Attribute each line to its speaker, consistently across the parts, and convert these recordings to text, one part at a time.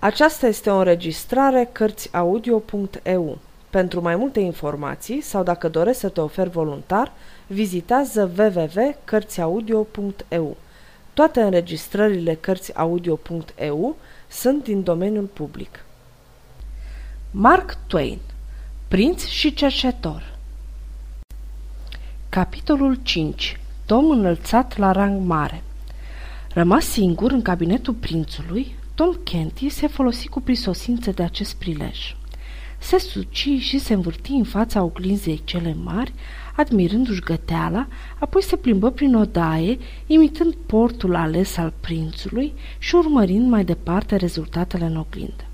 Speaker 1: Aceasta este o înregistrare Cărțiaudio.eu. Pentru mai multe informații sau dacă dorești să te oferi voluntar, vizitează www.cărțiaudio.eu. Toate înregistrările Cărțiaudio.eu sunt din domeniul public. Mark Twain Prinț și cercetor Capitolul 5 Tom înălțat la rang mare Rămas singur în cabinetul prințului, Tom Kenty se folosi cu prisosință de acest prilej. Se suci și se învârti în fața oglinzei cele mari, admirându-și găteala, apoi se plimbă prin odaie, imitând portul ales al prințului și urmărind mai departe rezultatele în oglindă.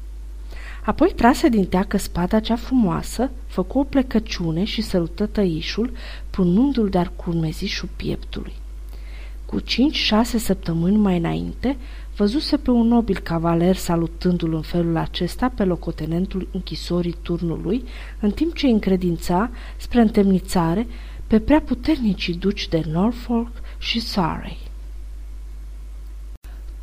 Speaker 1: Apoi trase din teacă spada cea frumoasă, făcu o plecăciune și sărută tăișul, punându-l de-ar curmezișul pieptului. Cu cinci-șase săptămâni mai înainte, văzuse pe un nobil cavaler salutându-l în felul acesta pe locotenentul închisorii turnului, în timp ce încredința, spre întemnițare, pe prea puternicii duci de Norfolk și Surrey.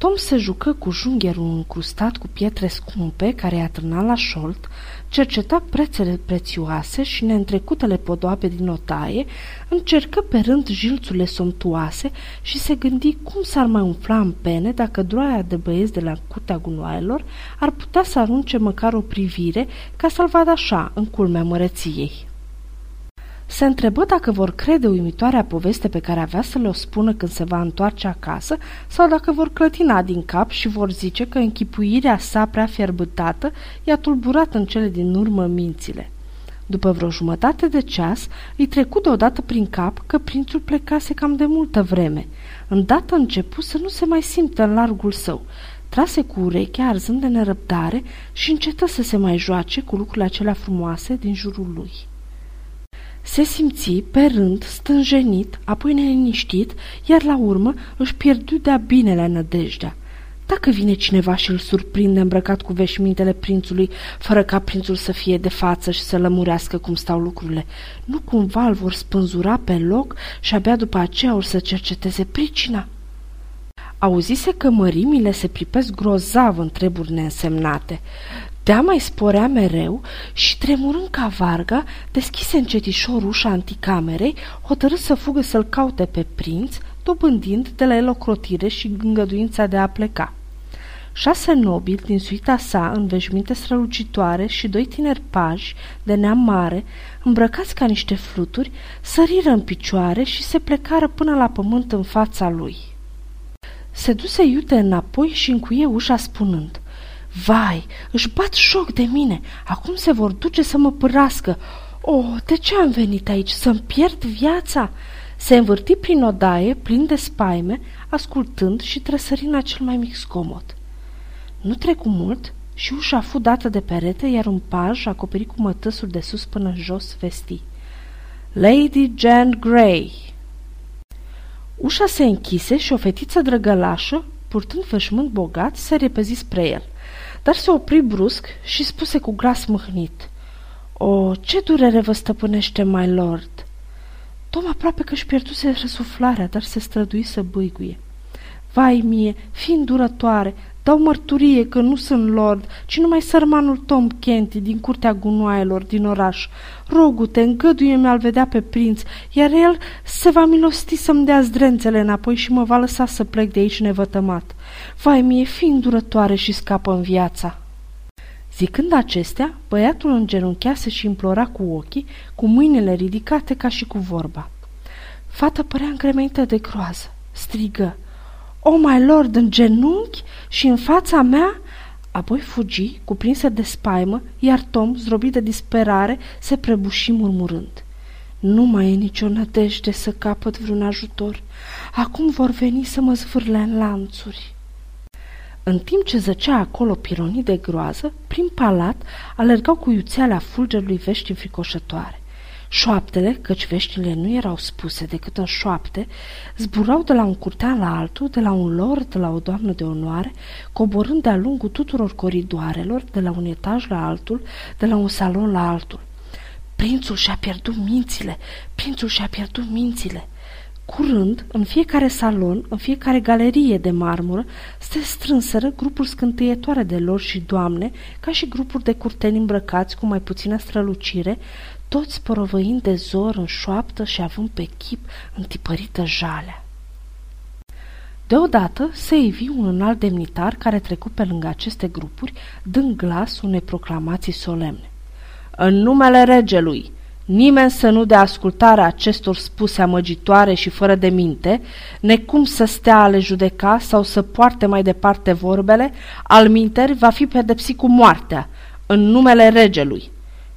Speaker 1: Tom se jucă cu jungherul încrustat cu pietre scumpe care i-a târnat la șolt, cerceta prețele prețioase și neîntrecutele podoabe din otaie, încercă pe rând jilțurile somtuoase și se gândi cum s-ar mai umfla în pene dacă droaia de băieți de la curtea gunoaielor ar putea să arunce măcar o privire ca să-l vadă așa, în culmea măreției. Se întrebă dacă vor crede uimitoarea poveste pe care avea să le-o spună când se va întoarce acasă sau dacă vor clătina din cap și vor zice că închipuirea sa prea fierbătată i-a tulburat în cele din urmă mințile. După vreo jumătate de ceas, îi trecu deodată prin cap că prințul plecase cam de multă vreme. Îndată începu să nu se mai simtă în largul său. Trase cu urechea, arzând de nerăbdare, și încetă să se mai joace cu lucrurile acelea frumoase din jurul lui. Se simți, pe rând, stânjenit, apoi neliniștit, iar la urmă își pierdu de-a binele nădejdea. Dacă vine cineva și îl surprinde îmbrăcat cu veșmintele prințului, fără ca prințul să fie de față și să lămurească cum stau lucrurile, nu cumva îl vor spânzura pe loc și abia după aceea or să cerceteze pricina? Auzise că mărimile se pripesc grozav în treburi neînsemnate. Dea mai sporea mereu și, tremurând ca varga, deschise încetișor ușa anticamerei, hotărât să fugă să-l caute pe prinț, dobândind de la el o crotire și îngăduința de a pleca. Șase nobili din suita sa, în veșminte strălucitoare și doi tineri paji de neam mare, îmbrăcați ca niște fluturi, săriră în picioare și se plecară până la pământ în fața lui. Se duse iute înapoi și încuie ușa spunând – Vai, își bat joc de mine, acum se vor duce să mă părască. Oh, de ce am venit aici? Să-mi pierd viața?" Se învârti prin odaie, plin de spaime, ascultând și trăsărind la cel mai mic scomot. Nu trecu mult și ușa fu dată de perete, iar un paj, acoperit cu mătăsul de sus până jos, vesti. Lady Jane Grey Ușa se închise și o fetiță drăgălașă, purtând veșmânt bogat, se repezi spre el dar se opri brusc și spuse cu glas mâhnit. O, ce durere vă stăpânește, my lord!" Tom aproape că își pierduse răsuflarea, dar se strădui să băiguie. Vai mie, fi îndurătoare, dau mărturie că nu sunt lord, ci numai sărmanul Tom Kenty din curtea gunoaielor din oraș. Rogu-te, îngăduie-mi al vedea pe prinț, iar el se va milosti să-mi dea zdrențele înapoi și mă va lăsa să plec de aici nevătămat. Vai mie, fi îndurătoare și scapă în viața. Zicând acestea, băiatul îngenunchease și implora cu ochii, cu mâinile ridicate ca și cu vorba. Fata părea încremenită de groază. Strigă, O, my lord, în genunchi și în fața mea?" Apoi fugi, cuprinsă de spaimă, iar Tom, zdrobit de disperare, se prăbuși murmurând. Nu mai e nicio nădejde să capăt vreun ajutor. Acum vor veni să mă zvârle în lanțuri. În timp ce zăcea acolo pironii de groază, prin palat alergau cu iuțeala fulgerului vești înfricoșătoare. Șoaptele, căci veștile nu erau spuse decât în șoapte, zburau de la un curtean la altul, de la un lord la o doamnă de onoare, coborând de-a lungul tuturor coridoarelor, de la un etaj la altul, de la un salon la altul. Prințul și-a pierdut mințile, prințul și-a pierdut mințile. Curând, în fiecare salon, în fiecare galerie de marmură, se strânseră grupuri scânteietoare de lor și doamne, ca și grupuri de curteni îmbrăcați cu mai puțină strălucire, toți porovăind de zor în șoaptă și având pe chip întipărită jalea. Deodată se ivi un înalt demnitar care trecu pe lângă aceste grupuri, dând glas unei proclamații solemne. În numele regelui, nimeni să nu dea ascultare acestor spuse amăgitoare și fără de minte, necum să stea ale judeca sau să poarte mai departe vorbele, al minteri va fi pedepsit cu moartea, în numele regelui.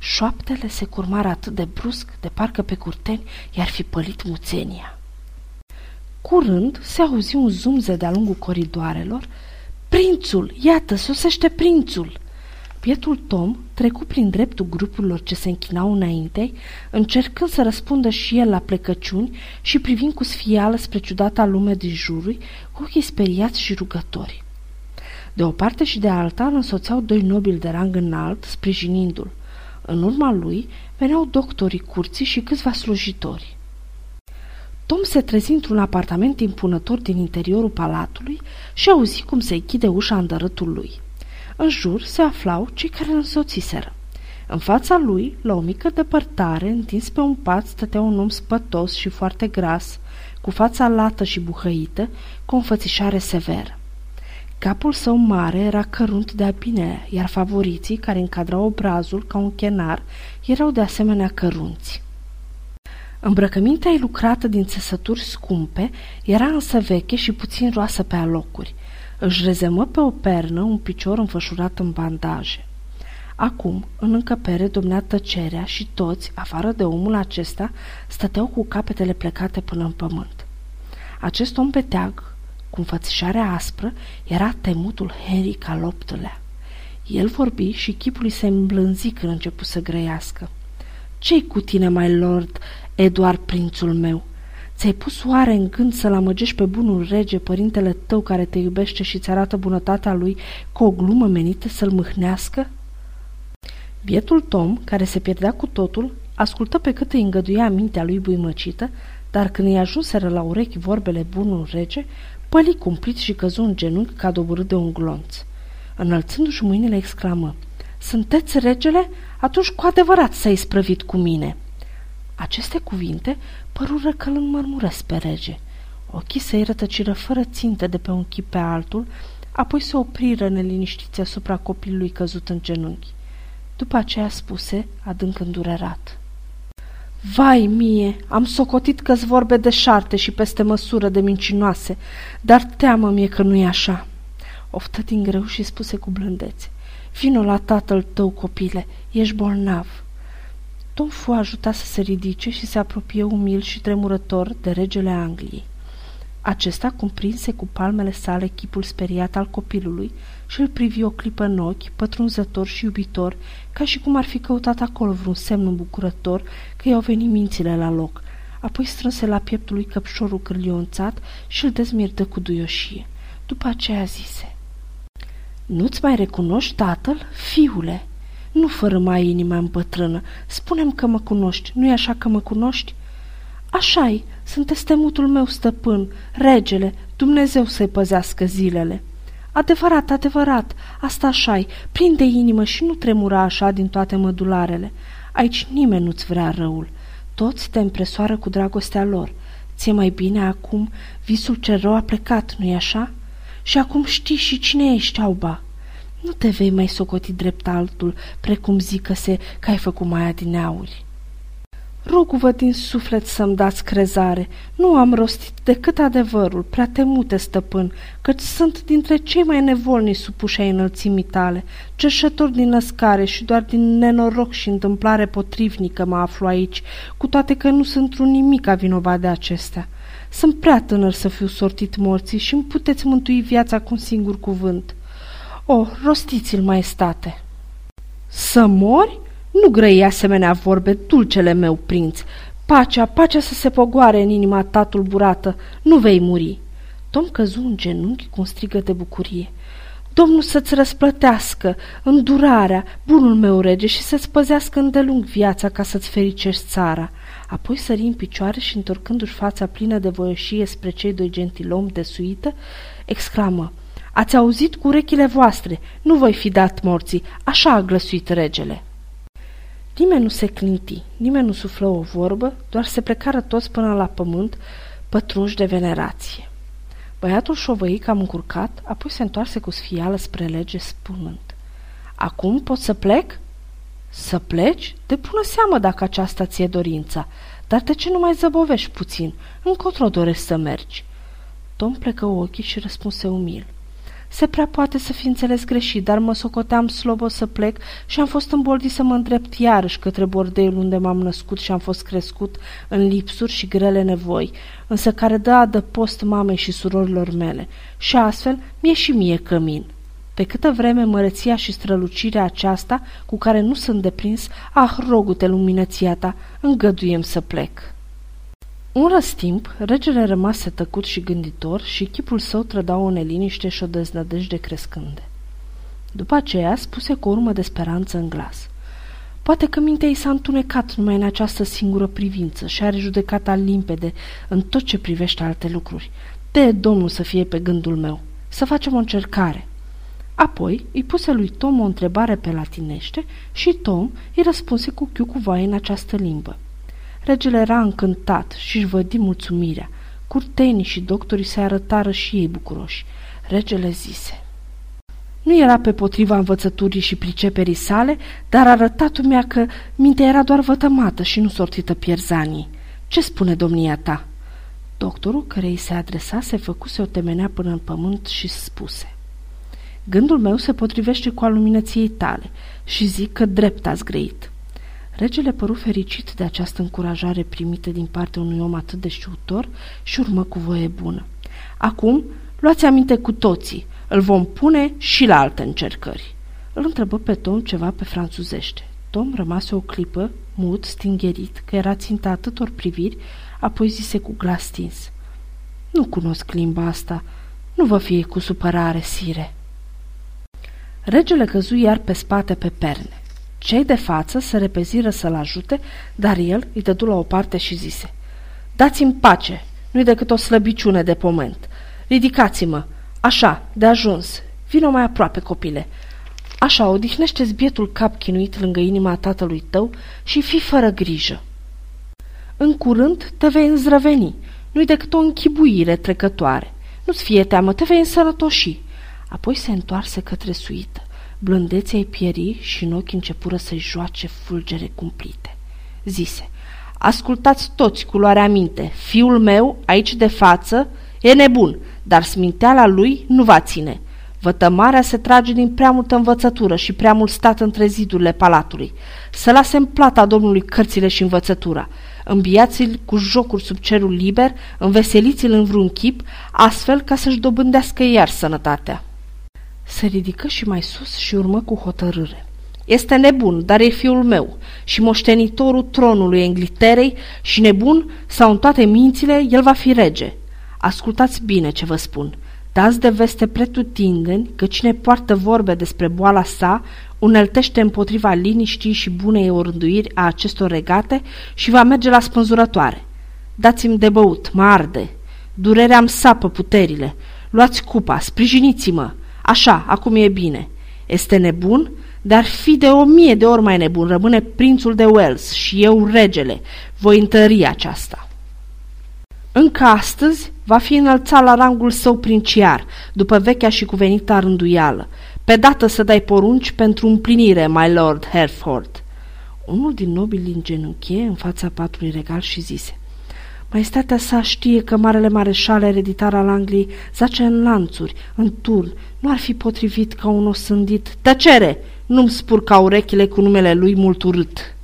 Speaker 1: Șoaptele se curmară atât de brusc, de parcă pe curteni i-ar fi pălit muțenia. Curând se auzi un zumze de-a lungul coridoarelor. Prințul! Iată, sosește prințul! Pietul Tom trecu prin dreptul grupurilor ce se închinau înaintei, încercând să răspundă și el la plecăciuni și privind cu sfială spre ciudata lume din jurul, cu ochii speriați și rugători. De o parte și de alta îl însoțeau doi nobili de rang înalt, sprijinindu-l. În urma lui veneau doctorii curții și câțiva slujitori. Tom se trezi într-un apartament impunător din interiorul palatului și auzi cum se închide ușa îndărâtul lui. În jur se aflau cei care îl însoțiseră. În fața lui, la o mică depărtare, întins pe un pat, stătea un om spătos și foarte gras, cu fața lată și buhăită, cu o înfățișare severă. Capul său mare era cărunt de abine, iar favoriții, care încadrau obrazul ca un chenar, erau de asemenea cărunți. Îmbrăcămintea ei lucrată din țesături scumpe era însă veche și puțin roasă pe alocuri. Își rezemă pe o pernă un picior înfășurat în bandaje. Acum, în încăpere, domnea tăcerea și toți, afară de omul acesta, stăteau cu capetele plecate până în pământ. Acest om pe teag, cu înfățișarea aspră, era temutul Henry al VIII-lea. El vorbi și chipul se îmblânzi când început să grăiască. Ce-i cu tine, mai lord, Eduard, prințul meu?" Ți-ai pus oare în gând să-l amăgești pe bunul rege, părintele tău care te iubește și ți arată bunătatea lui, cu o glumă menită să-l mâhnească? Bietul Tom, care se pierdea cu totul, ascultă pe cât îi îngăduia mintea lui buimăcită, dar când îi ajunseră la urechi vorbele bunul rege, păli cumplit și căzu în genunchi ca doborât de un glonț. Înălțându-și mâinile, exclamă, Sunteți regele? Atunci cu adevărat s-ai sprăvit cu mine!" Aceste cuvinte părură că îl înmărmuresc pe rege. Ochii săi rătăciră fără țintă de pe un chip pe altul, apoi se opriră neliniștiți asupra copilului căzut în genunchi. După aceea spuse, adânc îndurerat. Vai mie, am socotit că-ți vorbe de șarte și peste măsură de mincinoase, dar teamă mie că nu e așa. Oftă din greu și spuse cu blândețe. Vino la tatăl tău, copile, ești bolnav. Tom fu ajutat să se ridice și se apropie umil și tremurător de regele Angliei. Acesta cumprinse cu palmele sale chipul speriat al copilului și îl privi o clipă în ochi, pătrunzător și iubitor, ca și cum ar fi căutat acolo vreun semn îmbucurător că i-au venit mințile la loc. Apoi strânse la pieptul lui căpșorul cârlionțat și îl dezmirdă cu duioșie. După aceea zise, Nu-ți mai recunoști tatăl, fiule?" Nu fără mai inima împătrână. Spunem că mă cunoști. Nu-i așa că mă cunoști? Așa-i. Sunt estemutul meu stăpân, regele, Dumnezeu să-i păzească zilele. Adevărat, adevărat, asta așa-i. Prinde inimă și nu tremura așa din toate mădularele. Aici nimeni nu-ți vrea răul. Toți te impresoară cu dragostea lor. Ți-e mai bine acum? Visul cel rău a plecat, nu-i așa? Și acum știi și cine ești, Auba. Nu te vei mai socoti drept altul, precum zică-se că ai făcut mai adineauri. Rogu-vă din suflet să-mi dați crezare. Nu am rostit decât adevărul, prea temute, stăpân, căci sunt dintre cei mai nevolni supuși ai înălțimii tale, cerșător din născare și doar din nenoroc și întâmplare potrivnică mă aflu aici, cu toate că nu sunt un nimic vinovat de acestea. Sunt prea tânăr să fiu sortit morții și îmi puteți mântui viața cu un singur cuvânt. O, rostiți-l, maestate! Să mori? Nu grăi asemenea vorbe, dulcele meu prinț. Pacea, pacea să se pogoare în inima ta tulburată. Nu vei muri. Tom căzu în genunchi cu un strigă de bucurie. Domnul să-ți răsplătească îndurarea, bunul meu rege, și să-ți păzească îndelung viața ca să-ți fericești țara. apoi sări în picioare și, întorcându-și fața plină de voieșie spre cei doi gentilomi de suită, exclamă, Ați auzit cu urechile voastre, nu voi fi dat morții, așa a glăsuit regele. Nimeni nu se clinti, nimeni nu suflă o vorbă, doar se plecară toți până la pământ, pătrunși de venerație. Băiatul șovăi cam încurcat, apoi se întoarse cu sfială spre lege, spunând, Acum pot să plec?" Să pleci? De bună seamă dacă aceasta ți-e dorința. Dar de ce nu mai zăbovești puțin? Încotro dorești să mergi?" Tom plecă ochii și răspunse umil. Se prea poate să fi înțeles greșit, dar mă socoteam slobo să plec și am fost îmboldit să mă îndrept iarăși către bordeiul unde m-am născut și am fost crescut în lipsuri și grele nevoi, însă care dă adăpost mamei și surorilor mele și astfel mie și mie cămin. Pe câtă vreme măreția și strălucirea aceasta, cu care nu sunt deprins, ah, rogu-te luminăția ta, îngăduiem să plec. Un răstimp, regele rămase tăcut și gânditor și chipul său trăda o neliniște și o deznădejde crescânde. După aceea spuse cu o urmă de speranță în glas. Poate că mintea ei s-a întunecat numai în această singură privință și are judecata limpede în tot ce privește alte lucruri. De Domnul să fie pe gândul meu. Să facem o încercare. Apoi îi puse lui Tom o întrebare pe latinește și Tom îi răspunse cu chiu cu voie în această limbă. Regele era încântat și își vădi mulțumirea. Curtenii și doctorii se arătară și ei bucuroși. Regele zise. Nu era pe potriva învățăturii și priceperii sale, dar arătat mea că mintea era doar vătămată și nu sortită pierzanii. Ce spune domnia ta?" Doctorul, care îi se adresa, se făcuse o temenea până în pământ și spuse. Gândul meu se potrivește cu al luminăției tale și zic că drept ați greit. Regele păru fericit de această încurajare primită din partea unui om atât de știutor și urmă cu voie bună. Acum, luați aminte cu toții, îl vom pune și la alte încercări. Îl întrebă pe Tom ceva pe franțuzește. Tom rămase o clipă, mut, stingerit, că era ținta atâtor priviri, apoi zise cu glas stins. Nu cunosc limba asta, nu vă fie cu supărare, sire. Regele căzu iar pe spate pe perne. Cei de față se repeziră să-l ajute, dar el îi dădu la o parte și zise Dați-mi pace, nu-i decât o slăbiciune de pământ. Ridicați-mă, așa, de ajuns, vină mai aproape, copile. Așa, odihnește-ți bietul cap chinuit lângă inima tatălui tău și fii fără grijă. În curând te vei înzrăveni, nu-i decât o închibuire trecătoare. Nu-ți fie teamă, te vei însărătoși. Apoi se întoarse către suită. Blândețea ei pieri și în ochi începură să-i joace fulgere cumplite. Zise, ascultați toți cu luarea minte, fiul meu, aici de față, e nebun, dar sminteala lui nu va ține. Vătămarea se trage din prea multă învățătură și prea mult stat între zidurile palatului. Să lase în plata Domnului cărțile și învățătura. Înbiați-l cu jocuri sub cerul liber, înveseliți-l în vreun chip, astfel ca să-și dobândească iar sănătatea. Se ridică și mai sus și urmă cu hotărâre. Este nebun, dar e fiul meu și moștenitorul tronului Engliterei și nebun sau în toate mințile, el va fi rege. Ascultați bine ce vă spun. Dați de veste pretutindeni că cine poartă vorbe despre boala sa uneltește împotriva liniștii și bunei orânduiri a acestor regate și va merge la spânzurătoare. Dați-mi de băut, mă arde. Durerea îmi sapă puterile. Luați cupa, sprijiniți-mă. Așa, acum e bine. Este nebun, dar fi de o mie de ori mai nebun. Rămâne prințul de Wales și eu regele. Voi întări aceasta. Încă astăzi va fi înălțat la rangul său princiar, după vechea și cuvenită rânduială. Pe dată să dai porunci pentru împlinire, my lord Hereford. Unul din nobili îngenunchie în fața patului regal și zise Maestatea sa știe că marele mareșal ereditar al Angliei zace în lanțuri, în turn. Nu ar fi potrivit ca un osândit. Tăcere! Nu-mi spur ca urechile cu numele lui mult urât.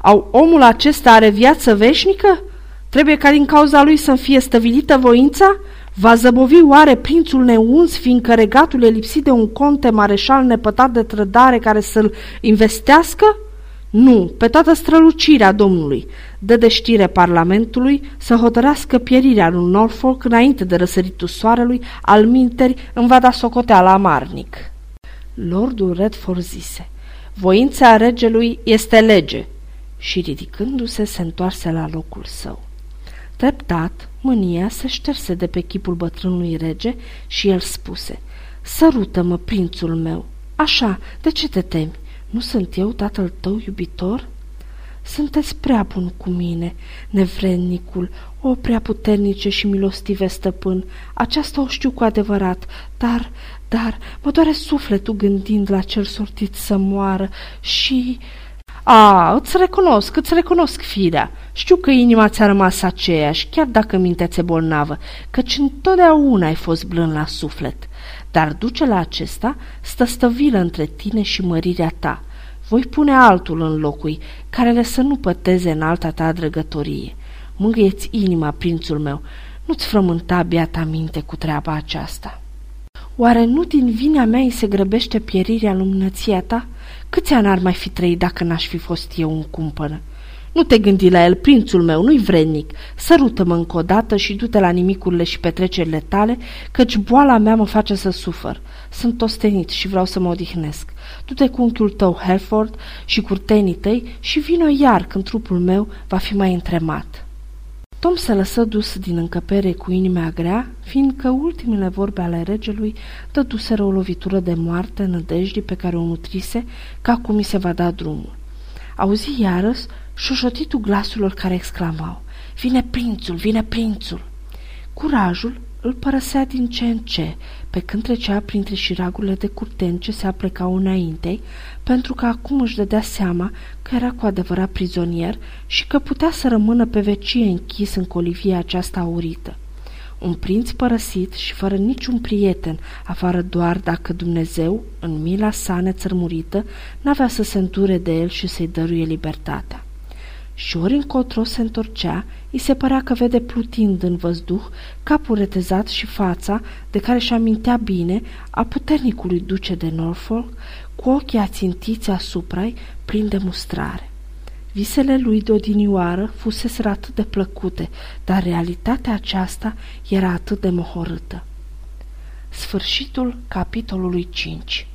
Speaker 1: Au omul acesta are viață veșnică? Trebuie ca din cauza lui să-mi fie stăvilită voința? Va zăbovi oare prințul neuns, fiindcă regatul e lipsit de un conte mareșal nepătat de trădare care să-l investească? Nu, pe toată strălucirea Domnului. Dă de știre Parlamentului să hotărească pierirea lui Norfolk înainte de răsăritul soarelui, al minteri îmi va da socoteala amarnic. Lordul Redford zise, voința regelui este lege. și ridicându-se se întoarse la locul său. Treptat, mânia se șterse de pe chipul bătrânului rege și el spuse, Sărută-mă, prințul meu! Așa, de ce te temi? Nu sunt eu tatăl tău iubitor?" Sunteți prea bun cu mine, nevrednicul, o prea puternice și milostive stăpân. Aceasta o știu cu adevărat, dar, dar, mă doare sufletul gândind la cel sortit să moară și... A, îți recunosc, îți recunosc, firea. Știu că inima ți-a rămas aceeași, chiar dacă mintea ți bolnavă, căci întotdeauna ai fost blând la suflet. Dar duce la acesta stă stăvilă între tine și mărirea ta. Voi pune altul în locui, care le să nu păteze în alta ta drăgătorie. Mângâieți inima, prințul meu, nu-ți frământa biata minte cu treaba aceasta. Oare nu din vina mea îi se grăbește pierirea luminăția ta? Câți ani ar mai fi trăit dacă n-aș fi fost eu un cumpănă? Nu te gândi la el, prințul meu, nu-i vrednic. Sărută-mă încă o dată și du-te la nimicurile și petrecerile tale, căci boala mea mă face să sufăr. Sunt ostenit și vreau să mă odihnesc. Du-te cu unchiul tău, Herford, și curtenii tăi și vino iar când trupul meu va fi mai întremat. Tom se lăsă dus din încăpere cu inima grea, fiindcă ultimele vorbe ale regelui dăduseră o lovitură de moarte nădejdii pe care o nutrise, că acum mi se va da drumul. Auzi iarăși șoșotitul glasurilor care exclamau, Vine prințul, vine prințul! Curajul îl părăsea din ce în ce, pe când trecea printre șiragurile de curteni ce se aplecau înaintei, pentru că acum își dădea seama că era cu adevărat prizonier și că putea să rămână pe vecie închis în colivia aceasta aurită. Un prinț părăsit și fără niciun prieten, afară doar dacă Dumnezeu, în mila sa nețărmurită, n-avea să se înture de el și să-i dăruie libertatea și ori încotro se întorcea, îi se părea că vede plutind în văzduh capul retezat și fața, de care și amintea bine, a puternicului duce de Norfolk, cu ochii ațintiți asupra-i, plin de mustrare. Visele lui de odinioară fusese atât de plăcute, dar realitatea aceasta era atât de mohorâtă. Sfârșitul capitolului 5